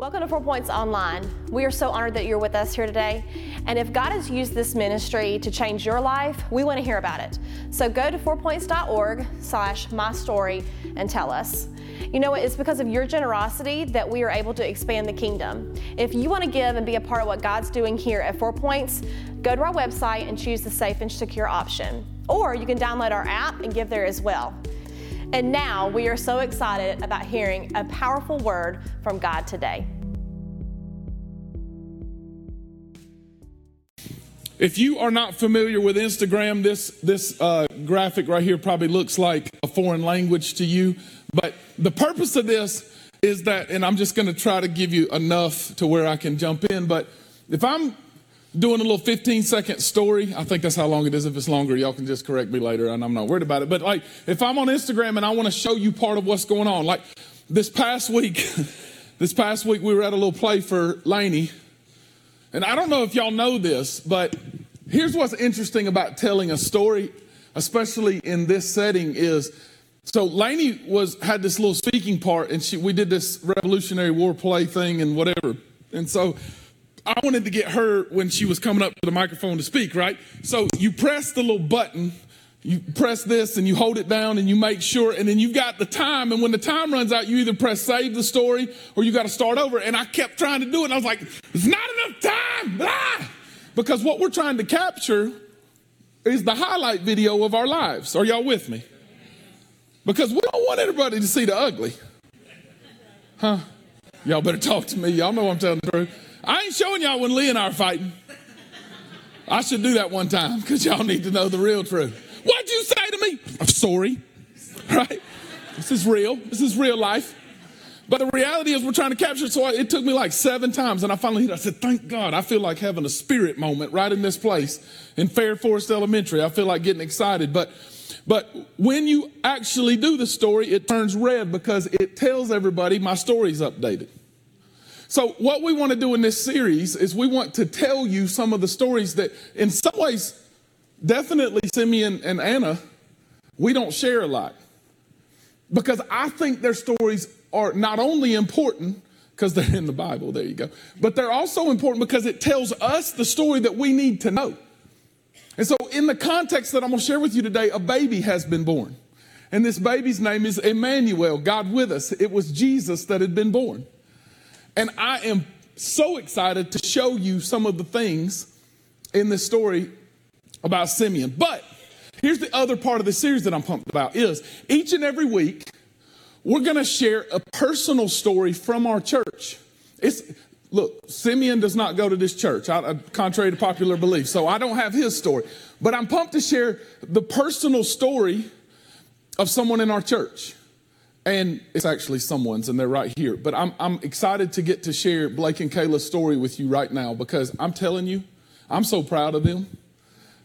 Welcome to Four Points Online. We are so honored that you're with us here today. And if God has used this ministry to change your life, we want to hear about it. So go to fourpoints.org slash my story and tell us. You know what? It's because of your generosity that we are able to expand the kingdom. If you want to give and be a part of what God's doing here at Four Points, go to our website and choose the safe and secure option. Or you can download our app and give there as well. And now we are so excited about hearing a powerful word from God today. If you are not familiar with Instagram, this this uh, graphic right here probably looks like a foreign language to you. But the purpose of this is that, and I'm just going to try to give you enough to where I can jump in. But if I'm doing a little 15 second story. I think that's how long it is. If it's longer, y'all can just correct me later, and I'm not worried about it. But like, if I'm on Instagram and I want to show you part of what's going on, like this past week, this past week we were at a little play for Laney, and I don't know if y'all know this, but here's what's interesting about telling a story, especially in this setting, is so Laney was had this little speaking part, and she we did this Revolutionary War play thing and whatever, and so I wanted to get her when she was coming up to the microphone to speak, right? So you press the little button, you press this and you hold it down and you make sure, and then you've got the time. And when the time runs out, you either press save the story or you got to start over. And I kept trying to do it. I was like, it's not enough time. Ah! Because what we're trying to capture is the highlight video of our lives. Are y'all with me? Because we don't want everybody to see the ugly. Huh? Y'all better talk to me. Y'all know I'm telling the truth. I ain't showing y'all when Lee and I are fighting. I should do that one time because y'all need to know the real truth. What'd you say to me? I'm sorry. Right? This is real. This is real life. But the reality is, we're trying to capture it. So it took me like seven times. And I finally, I said, Thank God. I feel like having a spirit moment right in this place in Fair Forest Elementary. I feel like getting excited. But but when you actually do the story, it turns red because it tells everybody my story's updated. So, what we want to do in this series is we want to tell you some of the stories that, in some ways, definitely Simeon and Anna, we don't share a lot. Because I think their stories are not only important, because they're in the Bible, there you go, but they're also important because it tells us the story that we need to know. And so, in the context that I'm going to share with you today, a baby has been born. And this baby's name is Emmanuel, God with us. It was Jesus that had been born. And I am so excited to show you some of the things in this story about Simeon. But here's the other part of the series that I'm pumped about is each and every week we're going to share a personal story from our church. It's look, Simeon does not go to this church, contrary to popular belief, so I don't have his story. But I'm pumped to share the personal story of someone in our church. And it's actually someone's, and they're right here. But I'm, I'm excited to get to share Blake and Kayla's story with you right now because I'm telling you, I'm so proud of them.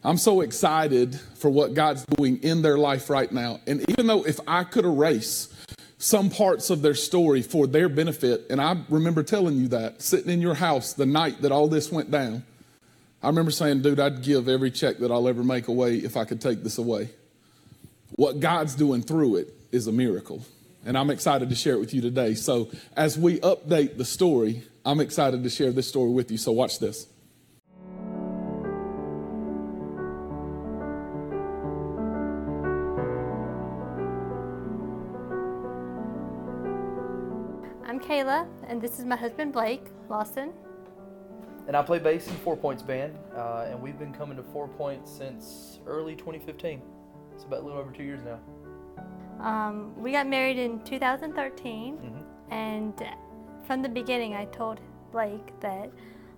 I'm so excited for what God's doing in their life right now. And even though if I could erase some parts of their story for their benefit, and I remember telling you that sitting in your house the night that all this went down, I remember saying, dude, I'd give every check that I'll ever make away if I could take this away. What God's doing through it is a miracle and I'm excited to share it with you today. So, as we update the story, I'm excited to share this story with you. So, watch this. I'm Kayla, and this is my husband Blake Lawson. And I play bass in Four Points Band, uh, and we've been coming to Four Points since early 2015. It's about a little over two years now. Um, we got married in 2013, mm-hmm. and from the beginning, I told Blake that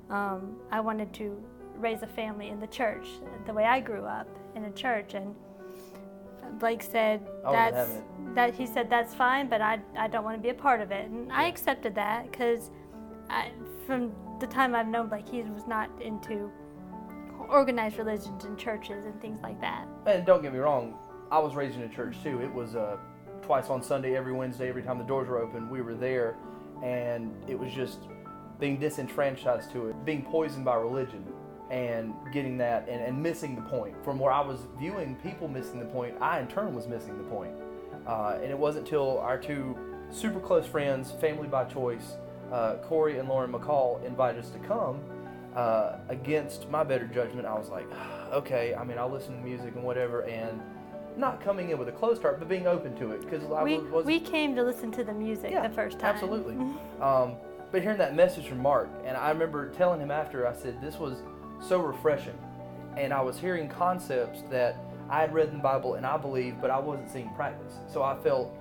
um, I wanted to raise a family in the church, the way I grew up in a church. And Blake said that's that. He said that's fine, but I I don't want to be a part of it, and yeah. I accepted that because from the time I've known Blake, he was not into organized religions and churches and things like that. And don't get me wrong, I was raised in a church too. It was uh, twice on Sunday, every Wednesday, every time the doors were open, we were there, and it was just being disenfranchised to it, being poisoned by religion, and getting that and, and missing the point. From where I was viewing people missing the point, I in turn was missing the point. Uh, and it wasn't until our two super close friends, family by choice, uh, Corey and Lauren McCall invited us to come, uh, against my better judgment, I was like, okay, I mean, I'll listen to music and whatever, and not coming in with a closed heart, but being open to it because We, was, we came to listen to the music yeah, the first time. Absolutely. um, but hearing that message from Mark, and I remember telling him after, I said, this was so refreshing. And I was hearing concepts that I had read in the Bible and I believed, but I wasn't seeing practice. So I felt,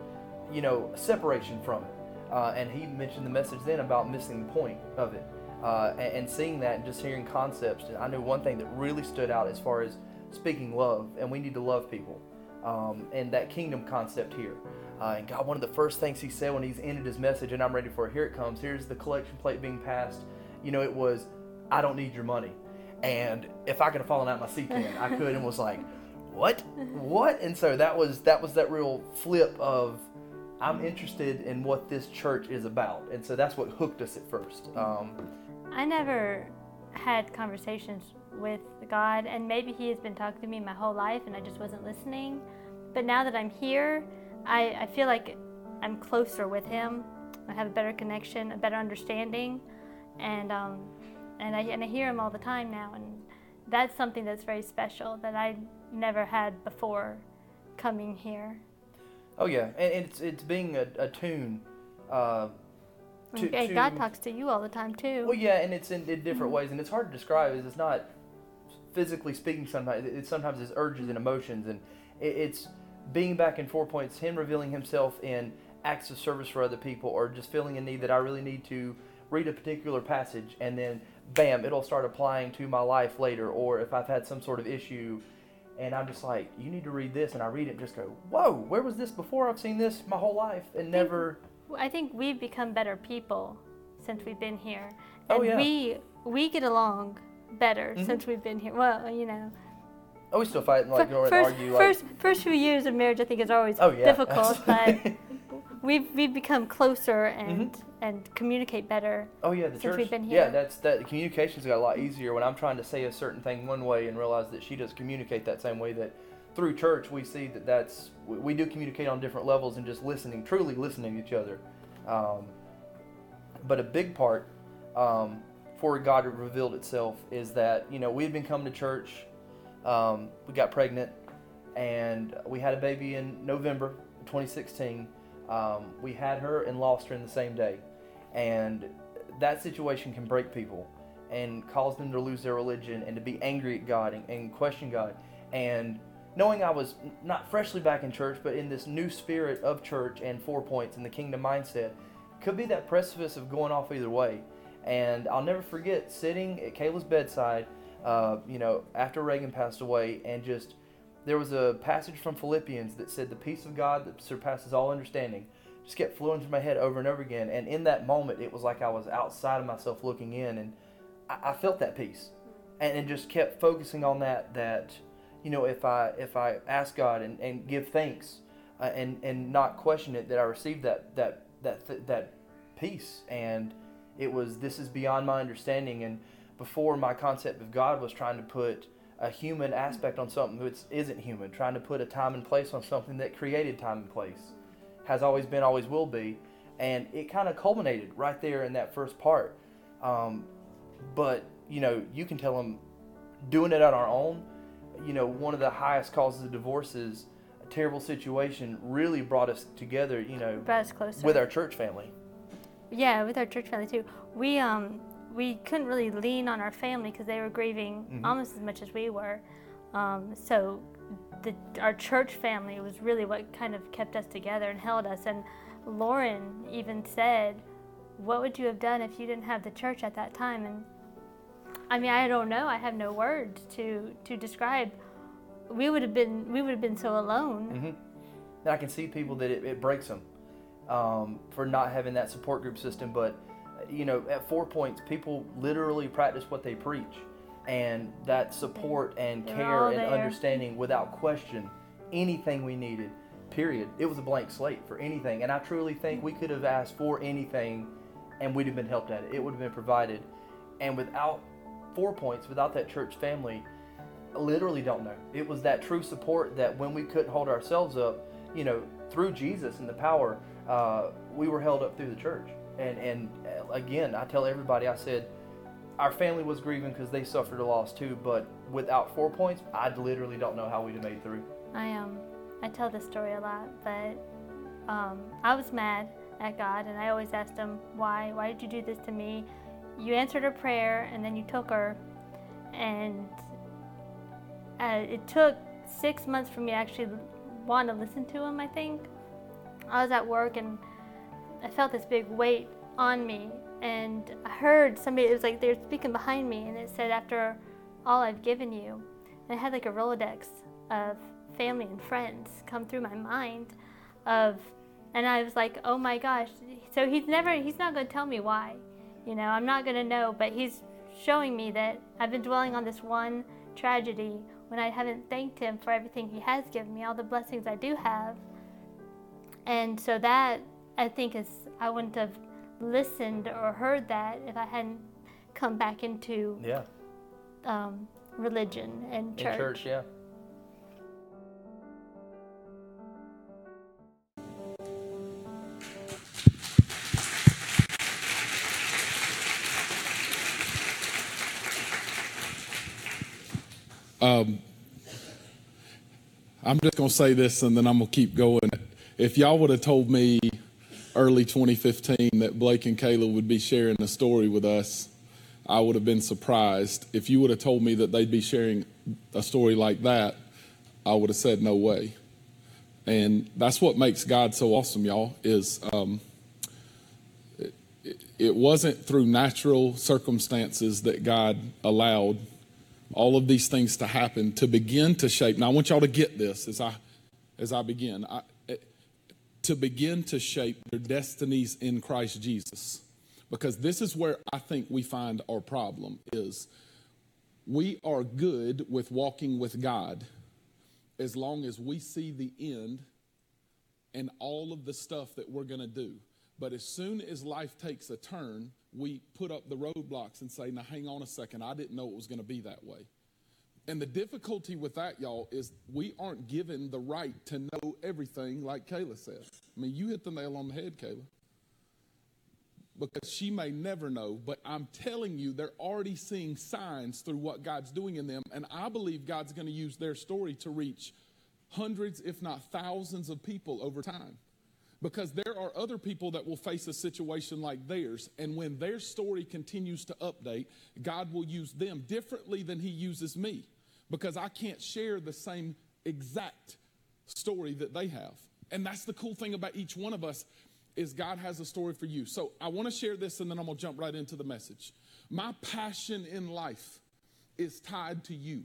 you know, separation from it. Uh, and he mentioned the message then about missing the point of it. Uh, and, and seeing that and just hearing concepts, I knew one thing that really stood out as far as speaking love, and we need to love people. Um, and that kingdom concept here. Uh, and God, one of the first things He said when He's ended His message, and I'm ready for it. Here it comes. Here's the collection plate being passed. You know, it was, I don't need your money. And if I could have fallen out my seat I could, and was like, what, what? And so that was that was that real flip of, I'm interested in what this church is about, and so that's what hooked us at first. Um, I never had conversations with God, and maybe He has been talking to me my whole life, and I just wasn't listening. But now that I'm here, I, I feel like I'm closer with Him. I have a better connection, a better understanding, and um, and I and I hear Him all the time now, and that's something that's very special that I never had before coming here. oh yeah, and it's it's being attuned. Uh, to, and to- God talks to you all the time too. Well, yeah, and it's in, in different ways, and it's hard to describe. Is it's not physically speaking. Sometimes it's sometimes it's urges and emotions, and it, it's being back in four points. Him revealing himself in acts of service for other people, or just feeling a need that I really need to read a particular passage, and then bam, it'll start applying to my life later. Or if I've had some sort of issue. And I'm just like, you need to read this, and I read it and just go, whoa, where was this before? I've seen this my whole life and never. I think we've become better people since we've been here. Oh, And yeah. we we get along better Mhm. since we've been here. Well, you know. Oh, we still fight and like go first, argue. Like, first first few years of marriage I think is always oh yeah, difficult, but we've we've become closer and and communicate better. Oh yeah, the since church. we've been Yeah, that's that. The communications got a lot easier when I'm trying to say a certain thing one way and realize that she does communicate that same way. That through church we see that that's we, we do communicate on different levels and just listening, truly listening to each other. Um, but a big part um, for God revealed itself is that you know we had been coming to church. Um, we got pregnant, and we had a baby in November 2016. Um, we had her and lost her in the same day, and that situation can break people and cause them to lose their religion and to be angry at God and, and question God. And knowing I was not freshly back in church, but in this new spirit of church and four points and the kingdom mindset, could be that precipice of going off either way. And I'll never forget sitting at Kayla's bedside, uh, you know, after Reagan passed away, and just there was a passage from Philippians that said, "The peace of God that surpasses all understanding." Just kept flowing through my head over and over again, and in that moment, it was like I was outside of myself looking in, and I, I felt that peace, and, and just kept focusing on that. That you know, if I if I ask God and, and give thanks, uh, and and not question it, that I received that that that th- that peace, and it was this is beyond my understanding. And before my concept of God was trying to put a human aspect on something that isn't human, trying to put a time and place on something that created time and place, has always been, always will be, and it kind of culminated right there in that first part. Um, but you know, you can tell them doing it on our own. You know, one of the highest causes of divorce is a terrible situation. Really brought us together. You know, Brought us closer. with our church family. Yeah, with our church family too. We um we couldn't really lean on our family because they were grieving Mhm. almost as much as we were. Um, so the our church family was really what kind of kept us together and held us. And Lauren even said, "What would you have done if you didn't have the church at that time?" And I mean, I don't know. I have no words to to describe. We would have been we would have been so alone. hmm And I can see people that it, it breaks them um, for not having that support group system. But you know, at four points, people literally practice what they preach, and that support and They're care and understanding without question, anything we needed. Period. It was a blank slate for anything, and I truly think we could have asked for anything, and we'd have been helped at it. It would have been provided, and without four points, without that church family, literally don't know. It was that true support that when we couldn't hold ourselves up, you know, through Jesus and the power, uh, we were held up through the church. And and uh, again, I tell everybody, I said, our family was grieving because they suffered a loss too, but without four points, I literally don't know how we'd have made through. I um I tell this story a lot, but um, I was mad at God, and I always asked Him, "Why? Why did you do this to me? You answered her prayer, and then you took her, and uh, it took six months for me to actually want to listen to Him. I think I was at work, and I felt this big weight on me, and I heard somebody. It was like they were speaking behind me, and it said, "After all I've given you," and it had like a rolodex of family and friends come through my mind of and I was like, "Oh my gosh." So he's never he's not going to tell me why. You know, I'm not going to know, but he's showing me that I've been dwelling on this one tragedy when I haven't thanked him for everything he has given me, all the blessings I do have. And so that I think is I wouldn't have listened or heard that if I hadn't come back into Yeah. um, religion and church. In church, yeah. Um, I'm just going to say this and then I'm going to keep going. If y'all would have told me early 2015 that Blake and Kayla would be sharing a story with us, I would have been surprised. If you would have told me that they'd be sharing a story like that, I would have said no way. And that's what makes God so awesome, y'all, is um, it, it wasn't through natural circumstances that God allowed all of these things to happen to begin to shape. Now, I want y'all to get this as I as I begin. I, to begin to shape their destinies in Christ Jesus, because this is where I think we find our problem is we are good with walking with God as long as we see the end and all of the stuff that we're going to do. But as soon as life takes a turn, we put up the roadblocks and say, now hang on a second, I didn't know it was going to be that way. And the difficulty with that, y'all, is we aren't given the right to know everything, like Kayla said. I mean, you hit the nail on the head, Kayla. Because she may never know, but I'm telling you, they're already seeing signs through what God's doing in them. And I believe God's going to use their story to reach hundreds, if not thousands, of people over time because there are other people that will face a situation like theirs. And when their story continues to update, God will use them differently than He uses me because I can't share the same exact story that they have. And that's the cool thing about each one of us is God has a story for you. So I want to share this and then I'm going to jump right into the message. My passion in life is tied to you.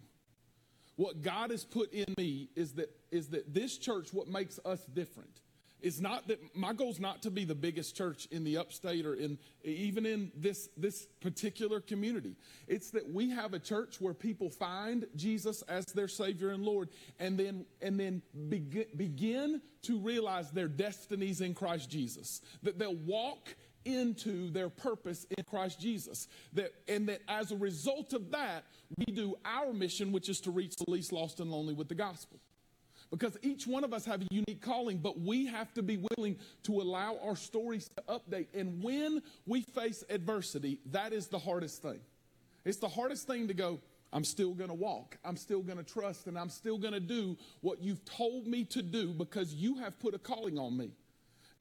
What God has put in me is that is that this church what makes us different is not that my goal is not to be the biggest church in the upstate or in even in this this particular community. It's that we have a church where people find jesus as their savior and lord and then and then begin, begin to realize their destinies in christ jesus. That they'll walk into their purpose in Christ Jesus. That and that as a result of that, we do our mission, which is to reach the least lost and lonely with the gospel because each one of us have a unique calling but we have to be willing to allow our stories to update. And when we face adversity that is the hardest thing. It's the hardest thing to go i'm still going to walk. I'm still going to trust and i'm still going to do what you've told me to do because you have put a calling on me.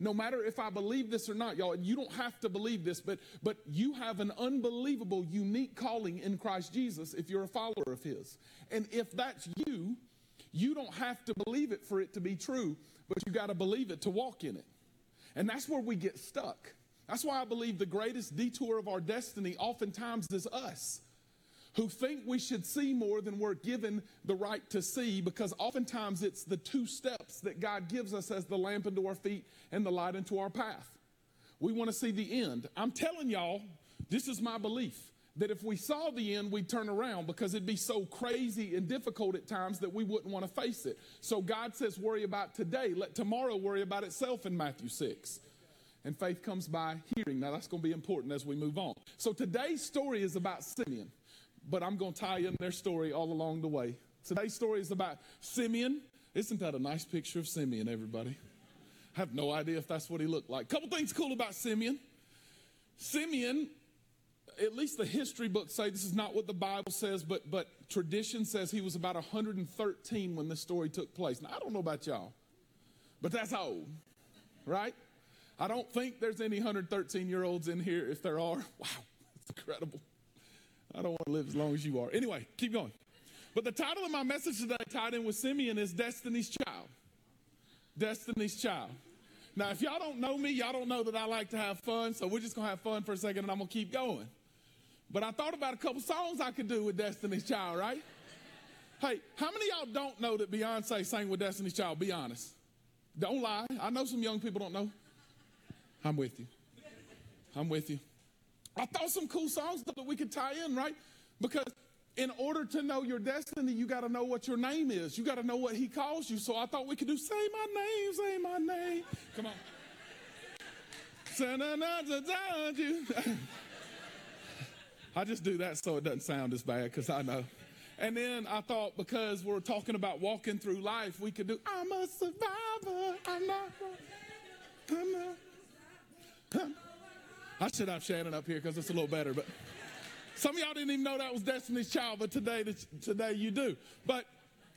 No matter if I believe this or not, y'all, you don't have to believe this, but but you have an unbelievable, unique calling in Christ Jesus if you're a follower of His. And if that's you, you don't have to believe it for it to be true, but you got to believe it to walk in it. And that's where we get stuck. That's why I believe the greatest detour of our destiny oftentimes is us who think we should see more than we're given the right to see because oftentimes it's the two steps that God gives us as the lamp unto our feet and the light unto our path. We want to see the end. I'm telling y'all, this is my belief that if we saw the end, we'd turn around because it'd be so crazy and difficult at times that we wouldn't want to face it. So God says, worry about today. Let tomorrow worry about itself in Matthew 6. And faith comes by hearing. Now, that's going to be important as we move on. So today's story is about Simeon, but I'm going to tie in their story all along the way. Today's story is about Simeon. Isn't that a nice picture of Simeon, everybody? I have no idea if that's what he looked like. Couple things cool about Simeon. Simeon, at least the history books say this is not what the Bible says, but, but tradition says he was about 113 when this story took place. Now, I don't know about y'all, but that's old, right? I don't think there's any 113 year olds in here. If there are, wow, it's incredible. I don't want to live as long as you are. Anyway, keep going. But the title of my message today, tied in with Simeon, is Destiny's Child. Destiny's Child. Now, if y'all don't know me, y'all don't know that I like to have fun, so we're just going to have fun for a second and I'm going to keep going. But I thought about a couple songs I could do with Destiny's Child, right? Hey, how many y'all don't know that Beyonce sang with Destiny's Child? Be honest. Don't lie. I know some young people don't know. I'm with you. I'm with you. I thought some cool songs that we could tie in, right? Because in order to know your destiny, you got to know what your name is. You got to know what he calls you. So I thought we could do say my name, say my name. Come on. I just do that so it doesn't sound as bad because I know. And then I thought because we're talking about walking through life, we could do I'm a survivor. I'm not. I'm not. I should have Shannon up here because it's a little better, but. Some of y'all didn't even know that was Destiny's Child, but today, today you do. But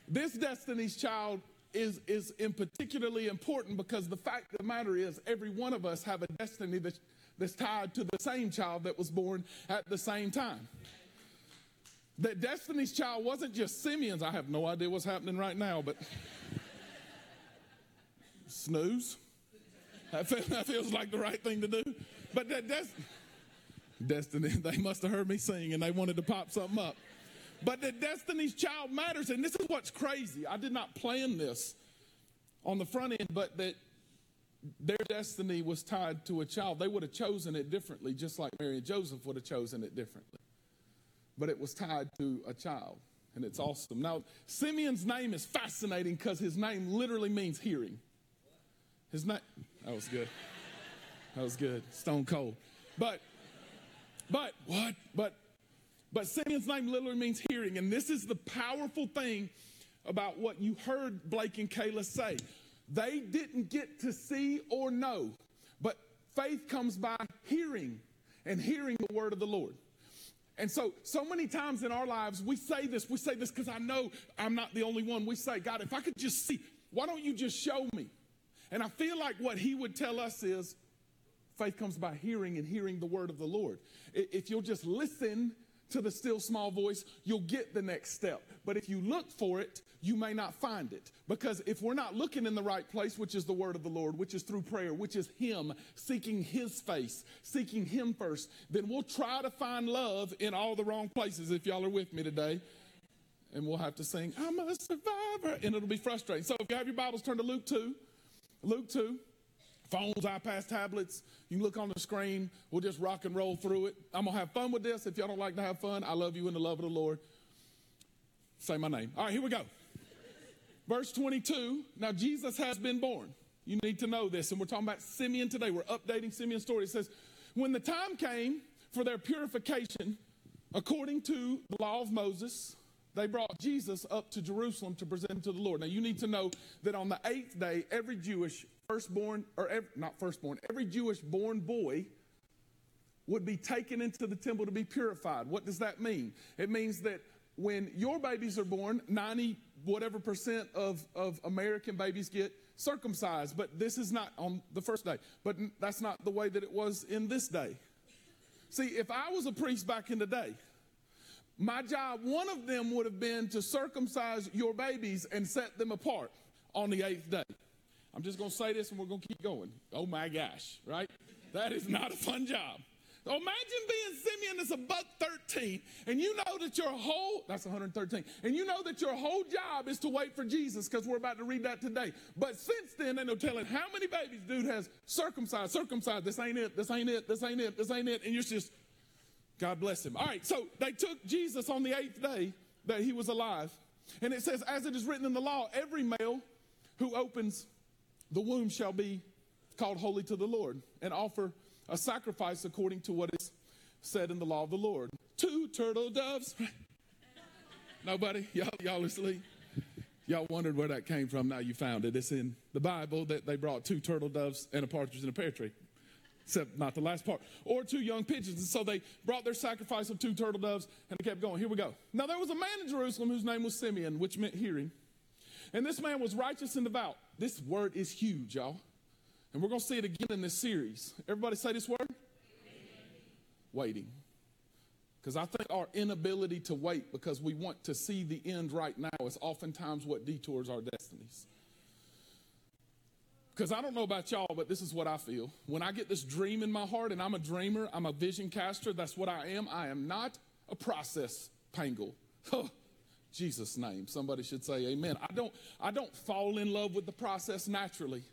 this Destiny's Child is, is in particularly important because the fact of the matter is every one of us have a destiny that's, that's tied to the same child that was born at the same time. That Destiny's Child wasn't just Simeon's. I have no idea what's happening right now, but snooze. That feels like the right thing to do. But that, that's Destiny, they must have heard me sing and they wanted to pop something up. But the Destiny's Child matters, and this is what's crazy. I did not plan this on the front end, but that their destiny was tied to a child. They would have chosen it differently, just like Mary and Joseph would have chosen it differently. But it was tied to a child, and it's awesome. Now, Simeon's name is fascinating because his name literally means hearing. His name, that was good. That was good. Stone cold. But but what? But but Simeon's name literally means hearing, and this is the powerful thing about what you heard Blake and Kayla say. They didn't get to see or know, but faith comes by hearing and hearing the word of the Lord. And so, so many times in our lives, we say this. We say this because I know I'm not the only one. We say, God, if I could just see, why don't you just show me? And I feel like what he would tell us is, Faith comes by hearing and hearing the word of the Lord. If you'll just listen to the still small voice, you'll get the next step. But if you look for it, you may not find it. Because if we're not looking in the right place, which is the word of the Lord, which is through prayer, which is Him seeking His face, seeking Him first, then we'll try to find love in all the wrong places if y'all are with me today. And we'll have to sing, I'm a survivor, and it'll be frustrating. So if you have your Bibles, turn to Luke 2. Luke 2 phones, iPads, tablets. You look on the screen. We'll just rock and roll through it. I'm going to have fun with this. If y'all don't like to have fun, I love you in the love of the Lord. Say my name. All right, here we go. Verse 22. Now, Jesus has been born. You need to know this. And we're talking about Simeon today. We're updating Simeon's story. It says, When the time came for their purification, according to the law of Moses, they brought Jesus up to Jerusalem to present him to the Lord. Now, you need to know that on the eighth day, every Jewish firstborn, or every, not firstborn, every Jewish born boy would be taken into the temple to be purified. What does that mean? It means that when your babies are born, 90 whatever percent of, of American babies get circumcised, but this is not on the first day. But that's not the way that it was in this day. See, if I was a priest back in the day, my job, one of them would have been to circumcise your babies and set them apart on the eighth day. I'm just going to say this and we're going to keep going. Oh my gosh, right? That is not a fun job. So imagine being Simeon that's a buck 13 and you know that your whole, that's 113, and you know that your whole job is to wait for Jesus because we're about to read that today. But since then, they know telling how many babies dude has circumcised, circumcised, this ain't it, this ain't it, this ain't it, this ain't it, and you're just, God bless him. All right, so they took Jesus on the eighth day that he was alive. And it says, as it is written in the law, every male who opens the womb shall be called holy to the Lord and offer a sacrifice according to what is said in the law of the Lord. Two turtle doves. Nobody? Y'all, y'all asleep? Y'all wondered where that came from. Now you found it. It's in the Bible that they brought two turtle doves and a partridge in a pear tree. except not the last part, or two young pigeons. And so they brought their sacrifice of two turtle doves and they kept going. Here we go. Now there was a man in Jerusalem whose name was Simeon, which meant hearing. And this man was righteous and devout. This word is huge, y'all. And we're going to see it again in this series. Everybody say this word? Waiting. Because I think our inability to wait because we want to see the end right now is oftentimes what detours our destinies. Because I don't know about y'all, but this is what I feel. When I get this dream in my heart, and I'm a dreamer, I'm a vision caster, that's what I am. I am not a process pangle. Oh, Jesus' name. Somebody should say amen. I don't, I don't fall in love with the process naturally.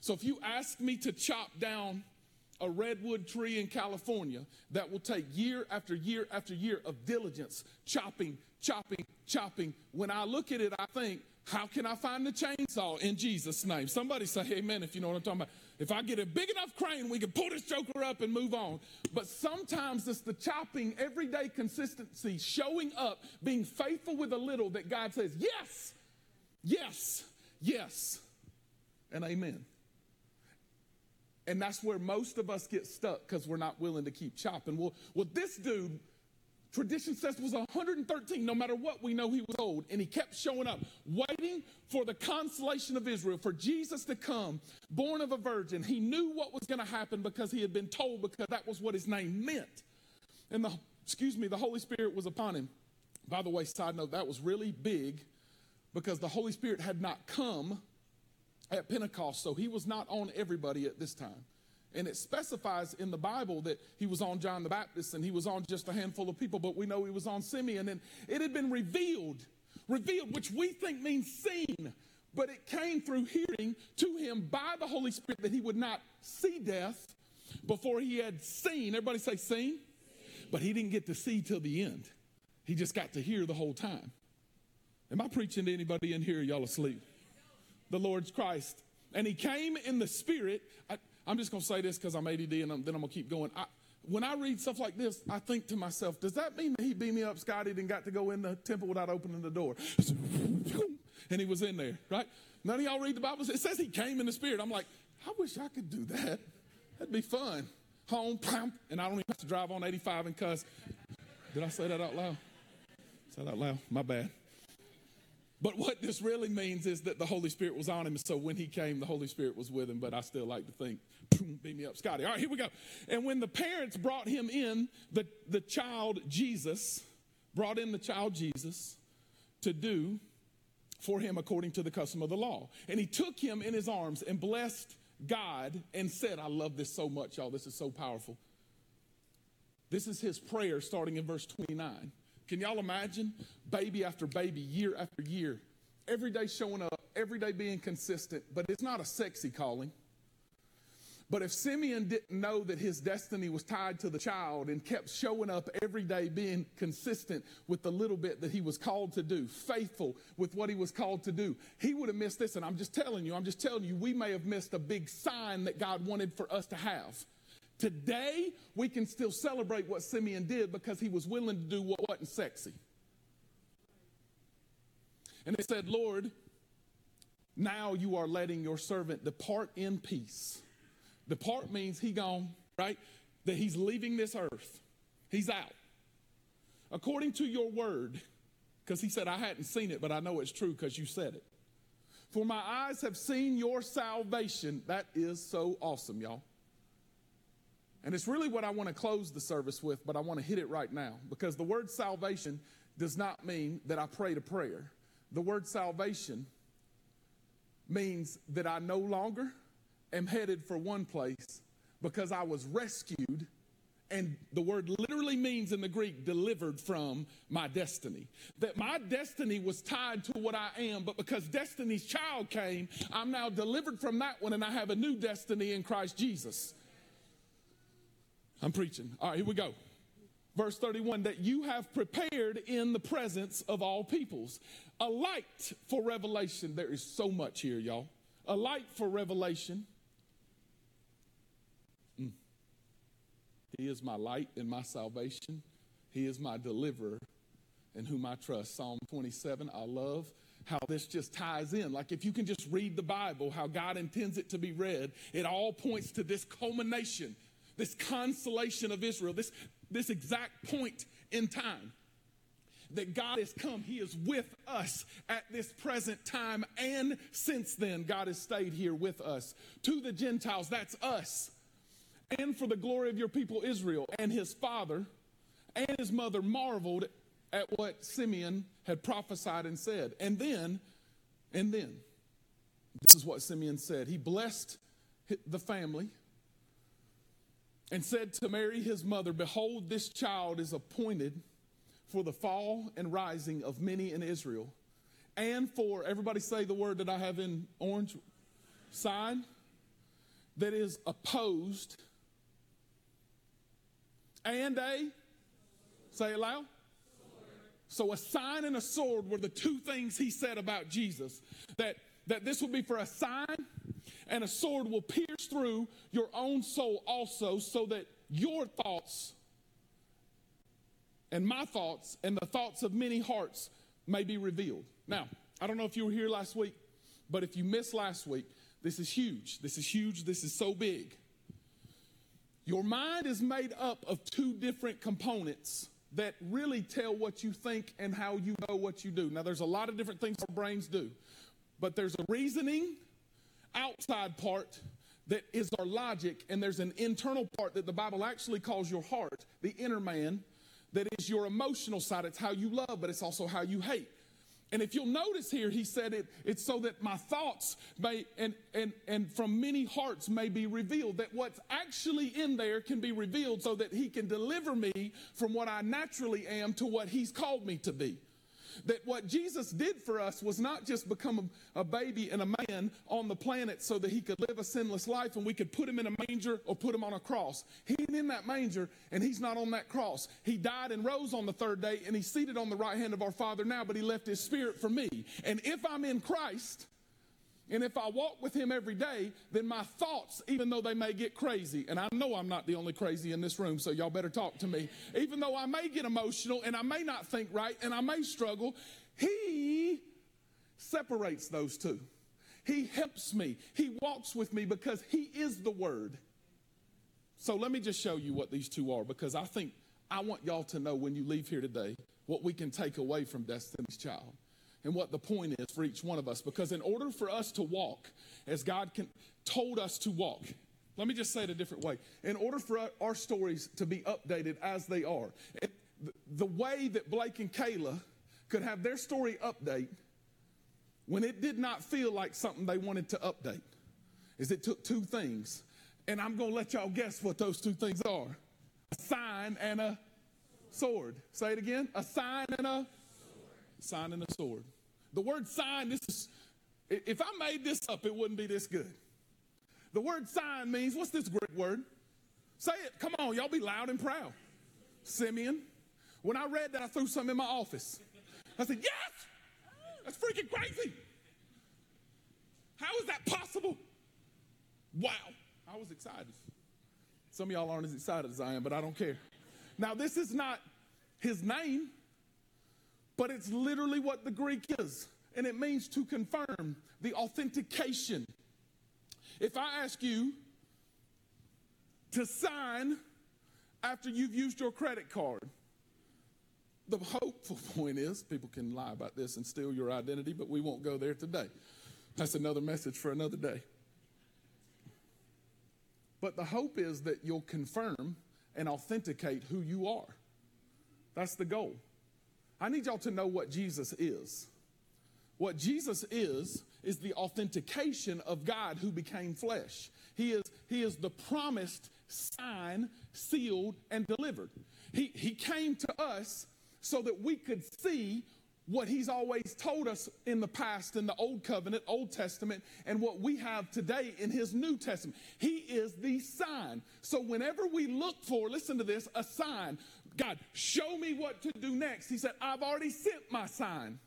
So if you ask me to chop down a redwood tree in California that will take year after year after year of diligence, chopping, chopping, chopping, when I look at it, I think, how can I find the chainsaw in Jesus' name? Somebody say amen if you know what I'm talking about. If I get a big enough crane, we can pull this joker up and move on. But sometimes it's the chopping, everyday consistency, showing up, being faithful with a little that God says, yes, yes, yes, and amen. And that's where most of us get stuck because we're not willing to keep chopping. Well, well, this dude Tradition says was 113, no matter what, we know he was old. And he kept showing up, waiting for the consolation of Israel, for Jesus to come, born of a virgin. He knew what was going to happen because he had been told, because that was what his name meant. And the, excuse me, the Holy Spirit was upon him. By the way, side note, that was really big because the Holy Spirit had not come at Pentecost, so he was not on everybody at this time. And it specifies in the Bible that he was on John the Baptist and he was on just a handful of people, but we know he was on Simeon. And it had been revealed, revealed, which we think means seen, but it came through hearing to him by the Holy Spirit that he would not see death before he had seen. Everybody say seen? But he didn't get to see till the end. He just got to hear the whole time. Am I preaching to anybody in here? Y'all asleep? The Lord's Christ. And he came in the Spirit. I, I'm just going to say this because I'm ADD and I'm, then I'm going to keep going. I, when I read stuff like this, I think to myself, does that mean that he beat me up, Scotty, and got to go in the temple without opening the door? and he was in there, right? None of y'all read the Bible. It says he came in the Spirit. I'm like, I wish I could do that. That'd be fun. Home, and I don't even have to drive on 85 and cuss. Did I say that out loud? Say that out loud? My bad. But what this really means is that the Holy Spirit was on him. So when he came, the Holy Spirit was with him. But I still like to think, boom, beat me up, Scotty. All right, here we go. And when the parents brought him in, the, the child Jesus, brought in the child Jesus to do for him according to the custom of the law. And he took him in his arms and blessed God and said, I love this so much, y'all. This is so powerful. This is his prayer starting in verse 29. Can y'all imagine? Baby after baby, year after year, every day showing up, every day being consistent, but it's not a sexy calling. But if Simeon didn't know that his destiny was tied to the child and kept showing up every day, being consistent with the little bit that he was called to do, faithful with what he was called to do, he would have missed this. And I'm just telling you, I'm just telling you, we may have missed a big sign that God wanted for us to have. Today, we can still celebrate what Simeon did because he was willing to do what wasn't sexy. And they said, Lord, now you are letting your servant depart in peace. Depart means he gone, right? That he's leaving this earth. He's out. According to your word, because he said, I hadn't seen it, but I know it's true because you said it. For my eyes have seen your salvation. That is so awesome, y'all. And it's really what I want to close the service with, but I want to hit it right now because the word salvation does not mean that I prayed a prayer. The word salvation means that I no longer am headed for one place because I was rescued. And the word literally means in the Greek, delivered from my destiny. That my destiny was tied to what I am, but because destiny's child came, I'm now delivered from that one and I have a new destiny in Christ Jesus. I'm preaching. All right, here we go. Verse 31 that you have prepared in the presence of all peoples. A light for revelation. There is so much here, y'all. A light for revelation. Mm. He is my light and my salvation. He is my deliverer in whom I trust. Psalm 27, I love how this just ties in. Like if you can just read the Bible, how God intends it to be read, it all points to this culmination this consolation of Israel, this, this exact point in time that God has come. He is with us at this present time. And since then, God has stayed here with us. To the Gentiles, that's us. And for the glory of your people, Israel. And his father and his mother marveled at what Simeon had prophesied and said. And then, and then, this is what Simeon said. He blessed the family and said to Mary, his mother, Behold, this child is appointed for the fall and rising of many in Israel, and for, everybody say the word that I have in orange sign, that is opposed, and a, say it loud. So a sign and a sword were the two things he said about Jesus. That, that this would be for a sign and a sword will pierce through your own soul also, so that your thoughts and my thoughts and the thoughts of many hearts may be revealed. Now, I don't know if you were here last week, but if you missed last week, this is huge. This is huge. This is so big. Your mind is made up of two different components that really tell what you think and how you know what you do. Now, there's a lot of different things our brains do, but there's a reasoning outside part that is our logic, and there's an internal part that the Bible actually calls your heart, the inner man, that is your emotional side. It's how you love, but it's also how you hate. And if you'll notice here, he said it, it's so that my thoughts may, and, and, and from many hearts may be revealed, that what's actually in there can be revealed so that he can deliver me from what I naturally am to what he's called me to be. That what Jesus did for us was not just become a, a, baby and a man on the planet so that he could live a sinless life and we could put him in a manger or put him on a cross. He ain't in that manger and he's not on that cross. He died and rose on the third day and he's seated on the right hand of our Father now, but he left his spirit for me. And if I'm in Christ, and if I walk with him every day, then my thoughts, even though they may get crazy, and I know I'm not the only crazy in this room, so y'all better talk to me. Even though I may get emotional and I may not think right and I may struggle, he separates those two. He helps me. He walks with me because he is the word. So let me just show you what these two are because I think I want y'all to know when you leave here today what we can take away from Destiny's Child and what the point is for each one of us. Because in order for us to walk as God can, told us to walk, let me just say it a different way. In order for our stories to be updated as they are, the way that Blake and Kayla could have their story update when it did not feel like something they wanted to update is it took two things. And I'm going to let y'all guess what those two things are a sign and a sword. Say it again a sign and a sign and a sword. The word sign, this is, if I made this up, it wouldn't be this good. The word sign means, what's this Greek word? Say it. Come on, y'all be loud and proud. Simeon. When I read that, I threw something in my office. I said, yes! That's freaking crazy. How is that possible? Wow. I was excited. Some of y'all aren't as excited as I am, but I don't care. Now, this is not his name but it's literally what the Greek is, and it means to confirm the authentication. If I ask you to sign after you've used your credit card, the hopeful point is people can lie about this and steal your identity, but we won't go there today. That's another message for another day. But the hope is that you'll confirm and authenticate who you are. That's the goal. I need y'all to know what Jesus is. What Jesus is, is the authentication of God who became flesh. He is, he is the promised sign, sealed, and delivered. He, he came to us so that we could see what he's always told us in the past in the Old Covenant, Old Testament, and what we have today in his New Testament. He is the sign. So whenever we look for, listen to this, a sign, God, show me what to do next. He said, I've already sent my sign.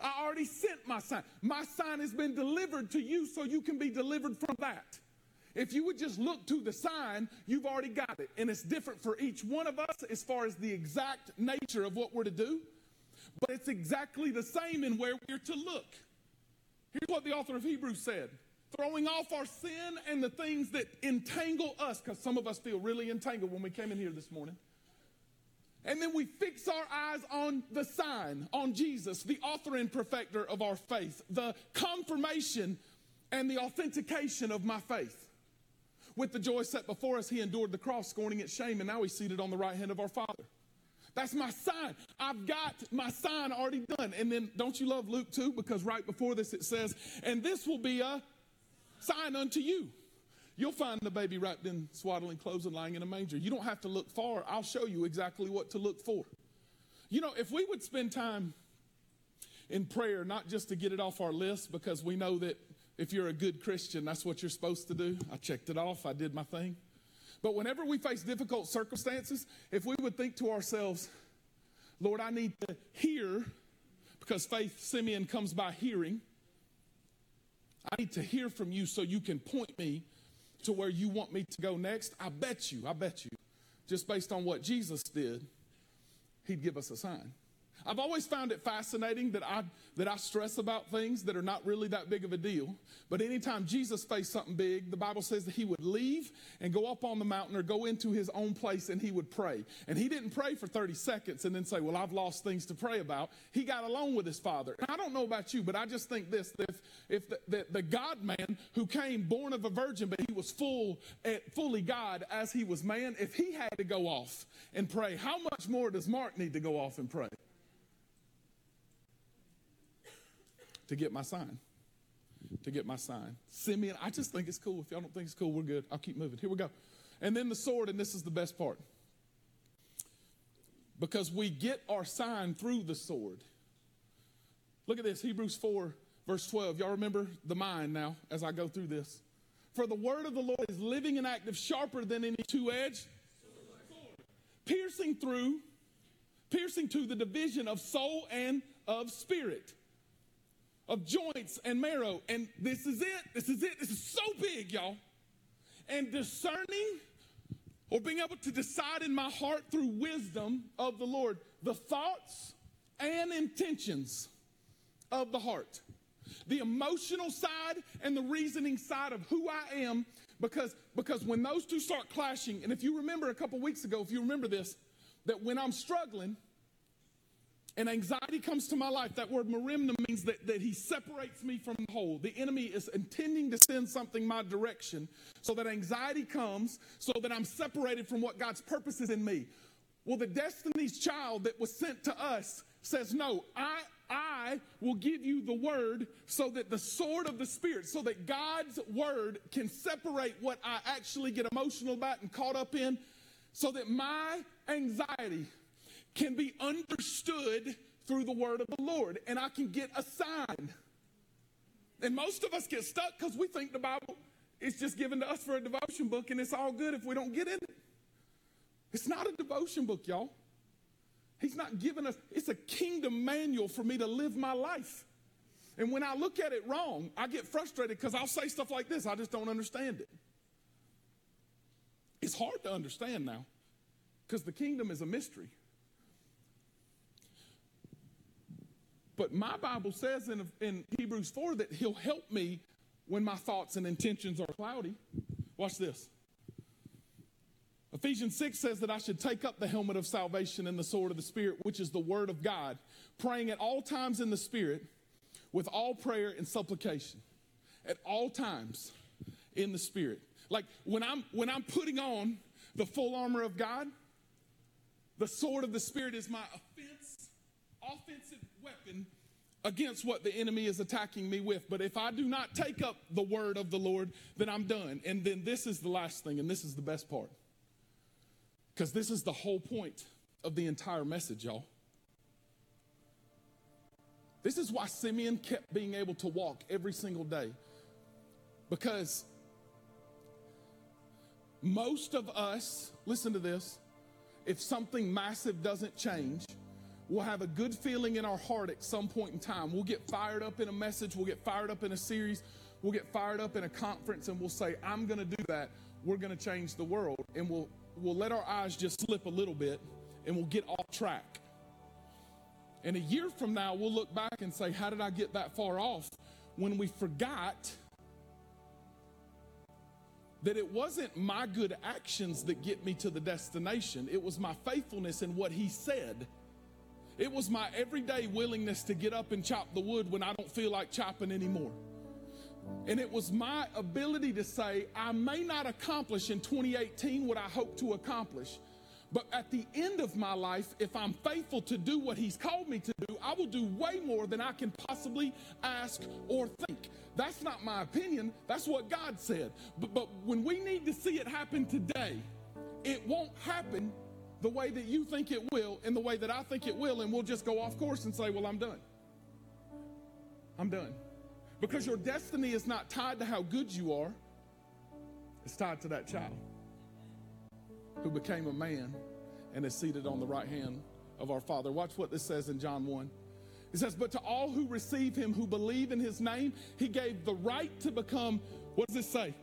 I already sent my sign. My sign has been delivered to you so you can be delivered from that. If you would just look to the sign, you've already got it. And it's different for each one of us as far as the exact nature of what we're to do. But it's exactly the same in where we're to look. Here's what the author of Hebrews said throwing off our sin and the things that entangle us, because some of us feel really entangled when we came in here this morning. And then we fix our eyes on the sign, on Jesus, the author and perfecter of our faith, the confirmation and the authentication of my faith. With the joy set before us, he endured the cross, scorning its shame, and now he's seated on the right hand of our Father. That's my sign. I've got my sign already done. And then don't you love Luke 2? Because right before this it says, and this will be a sign unto you. You'll find the baby wrapped in swaddling clothes and lying in a manger. You don't have to look far. I'll show you exactly what to look for. You know, if we would spend time in prayer, not just to get it off our list, because we know that if you're a good Christian, that's what you're supposed to do. I checked it off, I did my thing. But whenever we face difficult circumstances, if we would think to ourselves, Lord, I need to hear, because faith, Simeon, comes by hearing. I need to hear from you so you can point me to where you want me to go next. I bet you, I bet you, just based on what Jesus did, he'd give us a sign. I've always found it fascinating that I, that I stress about things that are not really that big of a deal. But anytime Jesus faced something big, the Bible says that he would leave and go up on the mountain or go into his own place and he would pray. And he didn't pray for 30 seconds and then say, Well, I've lost things to pray about. He got alone with his father. And I don't know about you, but I just think this if, if the, the, the God man who came born of a virgin, but he was full, eh, fully God as he was man, if he had to go off and pray, how much more does Mark need to go off and pray? To get my sign. To get my sign. Simeon, I just think it's cool. If y'all don't think it's cool, we're good. I'll keep moving. Here we go. And then the sword, and this is the best part. Because we get our sign through the sword. Look at this Hebrews 4, verse 12. Y'all remember the mind now as I go through this. For the word of the Lord is living and active, sharper than any two edged piercing through, piercing to the division of soul and of spirit of joints and marrow. And this is it. This is it. This is so big, y'all. And discerning or being able to decide in my heart through wisdom of the Lord the thoughts and intentions of the heart. The emotional side and the reasoning side of who I am because because when those two start clashing and if you remember a couple weeks ago if you remember this that when I'm struggling and anxiety comes to my life, that word merimna means that, that he separates me from the whole. The enemy is intending to send something my direction so that anxiety comes, so that I'm separated from what God's purpose is in me. Well, the Destiny's Child that was sent to us says, No, I, I will give you the word so that the sword of the Spirit, so that God's word can separate what I actually get emotional about and caught up in, so that my anxiety can be understood through the word of the Lord, and I can get a sign. And most of us get stuck because we think the Bible is just given to us for a devotion book and it's all good if we don't get in it. It's not a devotion book, y'all. He's not giving us, it's a kingdom manual for me to live my life. And when I look at it wrong, I get frustrated because I'll say stuff like this, I just don't understand it. It's hard to understand now because the kingdom is a mystery. But my Bible says in, in Hebrews 4 that He'll help me when my thoughts and intentions are cloudy. Watch this. Ephesians 6 says that I should take up the helmet of salvation and the sword of the Spirit, which is the Word of God, praying at all times in the Spirit with all prayer and supplication. At all times in the Spirit. Like when I'm when I'm putting on the full armor of God, the sword of the Spirit is my offense, weapon against what the enemy is attacking me with. But if I do not take up the word of the Lord, then I'm done. And then this is the last thing, and this is the best part. Because this is the whole point of the entire message, y'all. This is why Simeon kept being able to walk every single day. Because most of us, listen to this, if something massive doesn't change, we'll have a good feeling in our heart at some point in time. We'll get fired up in a message, we'll get fired up in a series, we'll get fired up in a conference, and we'll say, I'm going to do that. We're going to change the world. And we'll, we'll let our eyes just slip a little bit and we'll get off track. And a year from now, we'll look back and say, How did I get that far off? When we forgot that it wasn't my good actions that get me to the destination, it was my faithfulness in what He said. It was my everyday willingness to get up and chop the wood when I don't feel like chopping anymore. And it was my ability to say, I may not accomplish in 2018 what I hope to accomplish, but at the end of my life, if I'm faithful to do what He's called me to do, I will do way more than I can possibly ask or think. That's not my opinion, that's what God said. But, but when we need to see it happen today, it won't happen the way that you think it will and the way that I think it will, and we'll just go off course and say, Well, I'm done. I'm done. Because your destiny is not tied to how good you are, it's tied to that child who became a man and is seated on the right hand of our Father. Watch what this says in John 1. It says, But to all who receive him, who believe in his name, he gave the right to become, what does it say?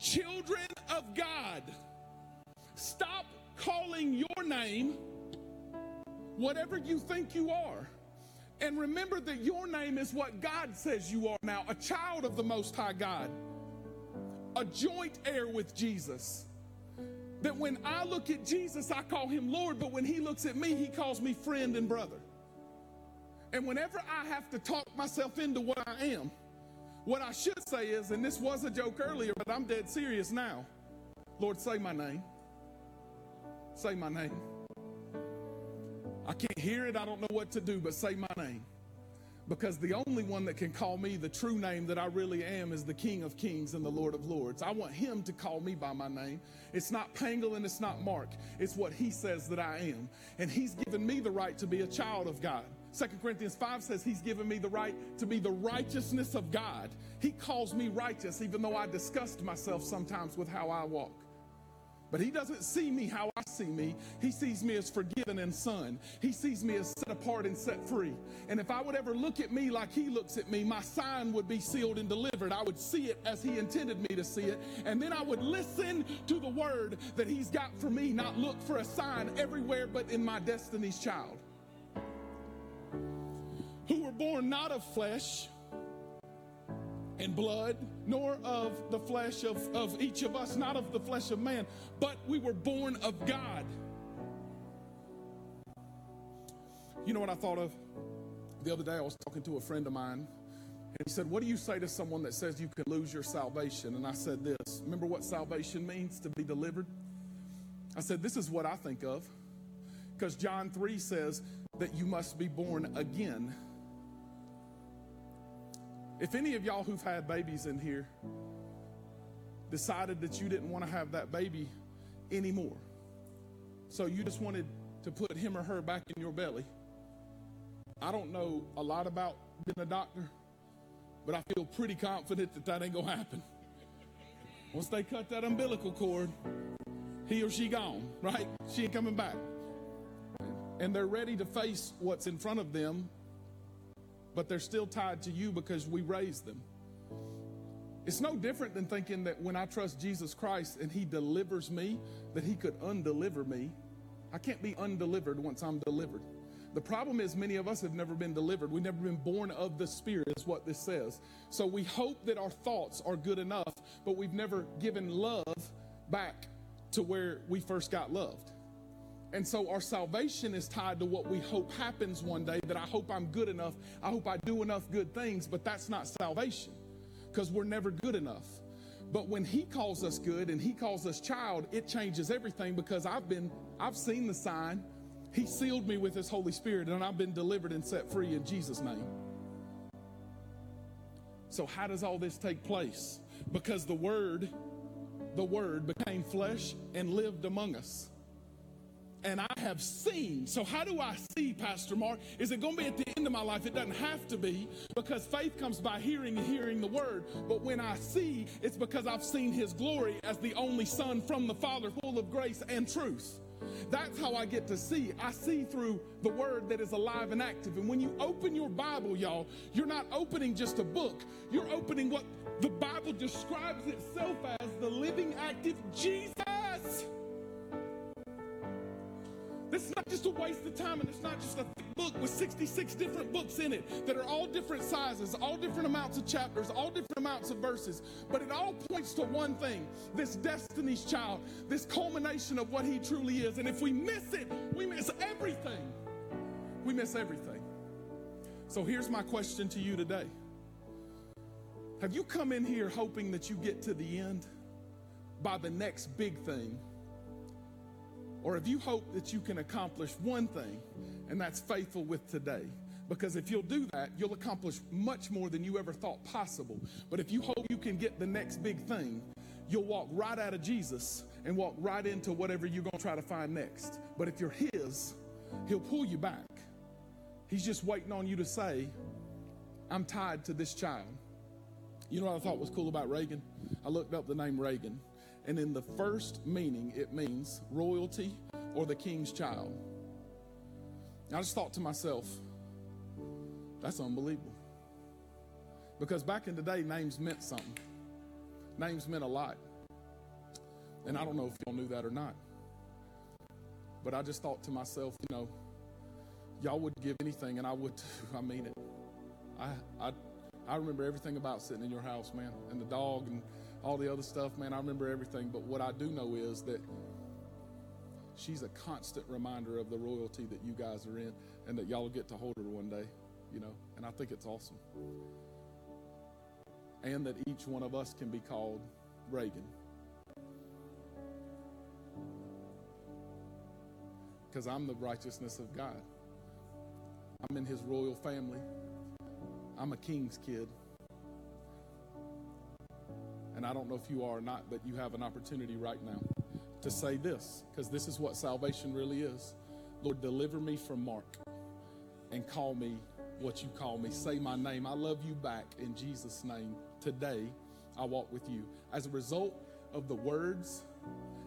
Children of God. Stop calling name whatever you think you are. And remember that your name is what God says you are now a child of the Most High God, a joint heir with Jesus that when I look at Jesus, I call him Lord, but when he looks at me, he calls me friend and brother. And whenever I have to talk myself into what I am, what I should say is, and this was a joke earlier, but I'm dead serious now Lord, say my name. Say my name. I can't hear it, I don't know what to do, but say my name because the only one that can call me the true name that I really am is the King of Kings and the Lord of Lords. I want him to call me by my name. It's not Pangle and it's not Mark. It's what he says that I am. And he's given me the right to be a child of God. 2 Corinthians 5 says he's given me the right to be the righteousness of God. He calls me righteous even though I disgust myself sometimes with how I walk. But he doesn't see me how I see me. He sees me as forgiven and son. He sees me as set apart and set free. And if I would ever look at me like he looks at me, my sign would be sealed and delivered. I would see it as he intended me to see it. And then I would listen to the word that he's got for me, not look for a sign everywhere but in my destiny's child. Who were born not of flesh and blood, nor of the flesh of, of each of us, not of the flesh of man, but we were born of God. You know what I thought of? The other day I was talking to a friend of mine, and he said, What do you say to someone that says you can lose your salvation? And I said, This. Remember what salvation means to be delivered? I said, This is what I think of. Because John 3 says that you must be born again. If any of y'all who've had babies in here decided that you didn't want to have that baby anymore, so you just wanted to put him or her back in your belly, I don't know a lot about being a doctor, but I feel pretty confident that that ain't gonna happen. Once they cut that umbilical cord, he or she gone, right? She ain't coming back. And they're ready to face what's in front of them but they're still tied to you because we raised them. It's no different than thinking that when I trust Jesus Christ and He delivers me, that He could undeliver me. I can't be undelivered once I'm delivered. The problem is, many of us have never been delivered. We've never been born of the Spirit, is what this says. So we hope that our thoughts are good enough, but we've never given love back to where we first got loved. And so our salvation is tied to what we hope happens one day that I hope I'm good enough. I hope I do enough good things, but that's not salvation because we're never good enough. But when he calls us good and he calls us child, it changes everything because I've been, I've seen the sign. He sealed me with his Holy Spirit and I've been delivered and set free in Jesus' name. So, how does all this take place? Because the Word, the Word became flesh and lived among us and I have seen. So, how do I see, Pastor Mark? Is it going to be at the end of my life? It doesn't have to be because faith comes by hearing and hearing the word. But when I see, it's because I've seen his glory as the only Son from the Father, full of grace and truth. That's how I get to see. I see through the word that is alive and active. And when you open your Bible, y'all, you're not opening just a book, you're opening what the Bible describes itself as the living, active Jesus. This is not just a waste of time, and it's not just a thick book with 66 different books in it that are all different sizes, all different amounts of chapters, all different amounts of verses. But it all points to one thing this Destiny's Child, this culmination of what he truly is. And if we miss it, we miss everything. We miss everything. So here's my question to you today Have you come in here hoping that you get to the end by the next big thing? Or if you hope that you can accomplish one thing, and that's faithful with today. Because if you'll do that, you'll accomplish much more than you ever thought possible. But if you hope you can get the next big thing, you'll walk right out of Jesus and walk right into whatever you're going to try to find next. But if you're His, He'll pull you back. He's just waiting on you to say, I'm tied to this child. You know what I thought was cool about Reagan? I looked up the name Reagan. And in the first meaning, it means royalty or the king's child. I just thought to myself, that's unbelievable. Because back in the day, names meant something. Names meant a lot. And I don't know if y'all knew that or not. But I just thought to myself, you know, y'all would give anything, and I would too. I mean it. I, I, I remember everything about sitting in your house, man, and the dog and all the other stuff, man. I remember everything. But what I do know is that she's a constant reminder of the royalty that you guys are in and that y'all get to hold her one day, you know. And I think it's awesome. And that each one of us can be called Reagan. Because I'm the righteousness of God. I'm in his royal family. I'm a king's kid. And I don't know if you are or not, but you have an opportunity right now to say this, because this is what salvation really is. Lord, deliver me from Mark and call me what you call me. Say my name. I love you back in Jesus' name. Today, I walk with you. As a result of the words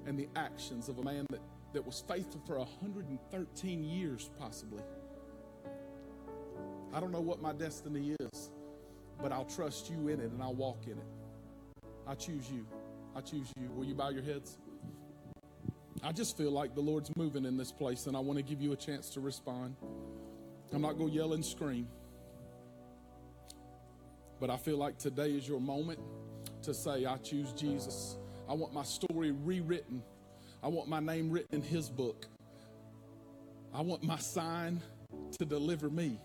and the actions of a man that, that was faithful for 113 years, possibly. I don't know what my destiny is, but I'll trust you in it and I'll walk in it. I choose you. I choose you. Will you bow your heads? I just feel like the Lord's moving in this place, and I want to give you a chance to respond. I'm not going to yell and scream, but I feel like today is your moment to say, I choose Jesus. I want my story rewritten. I want my name written in His book. I want my sign to deliver me.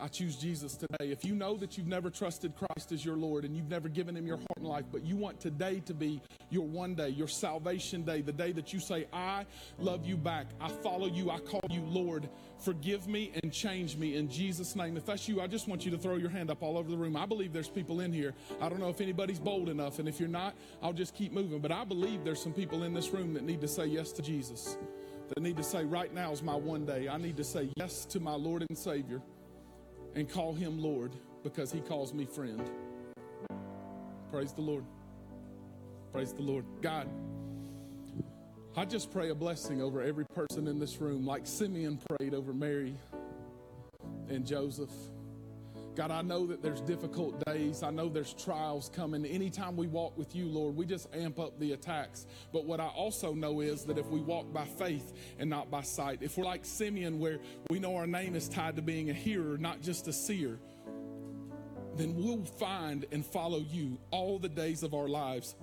I choose Jesus today. If you know that you've never trusted Christ as your Lord and you've never given him your heart and life, but you want today to be your one day, your salvation day, the day that you say, I love you back. I follow you. I call you Lord. Forgive me and change me in Jesus' name. If that's you, I just want you to throw your hand up all over the room. I believe there's people in here. I don't know if anybody's bold enough. And if you're not, I'll just keep moving. But I believe there's some people in this room that need to say yes to Jesus. That need to say, right now is my one day. I need to say yes to my Lord and Savior and call him Lord because he calls me friend. Praise the Lord. Praise the Lord. God, I just pray a blessing over every person in this room, like Simeon prayed over Mary and Joseph. God, I know that there's difficult days. I know there's trials coming. Anytime we walk with you, Lord, we just amp up the attacks. But what I also know is that if we walk by faith and not by sight, if we're like Simeon, where we know our name is tied to being a hearer, not just a seer, then we'll find and follow you all the days of our lives.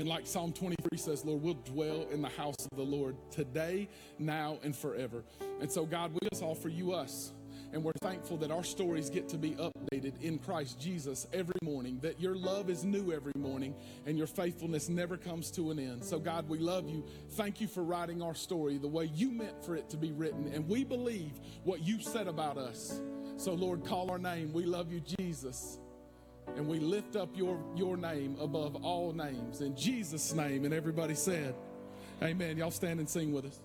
And like Psalm 23 says, Lord, we'll dwell in the house of the Lord today, now, and forever. And so, God, we just offer you us. And we're thankful that our stories get to be updated in Christ Jesus every morning, that your love is new every morning, and your faithfulness never comes to an end. So, God, we love you. Thank you for writing our story the way you meant for it to be written. And we believe what you said about us. So, Lord, call our name. We love you, Jesus. And we lift up your, your name above all names. In Jesus' name. And everybody said, Amen. Y'all stand and sing with us.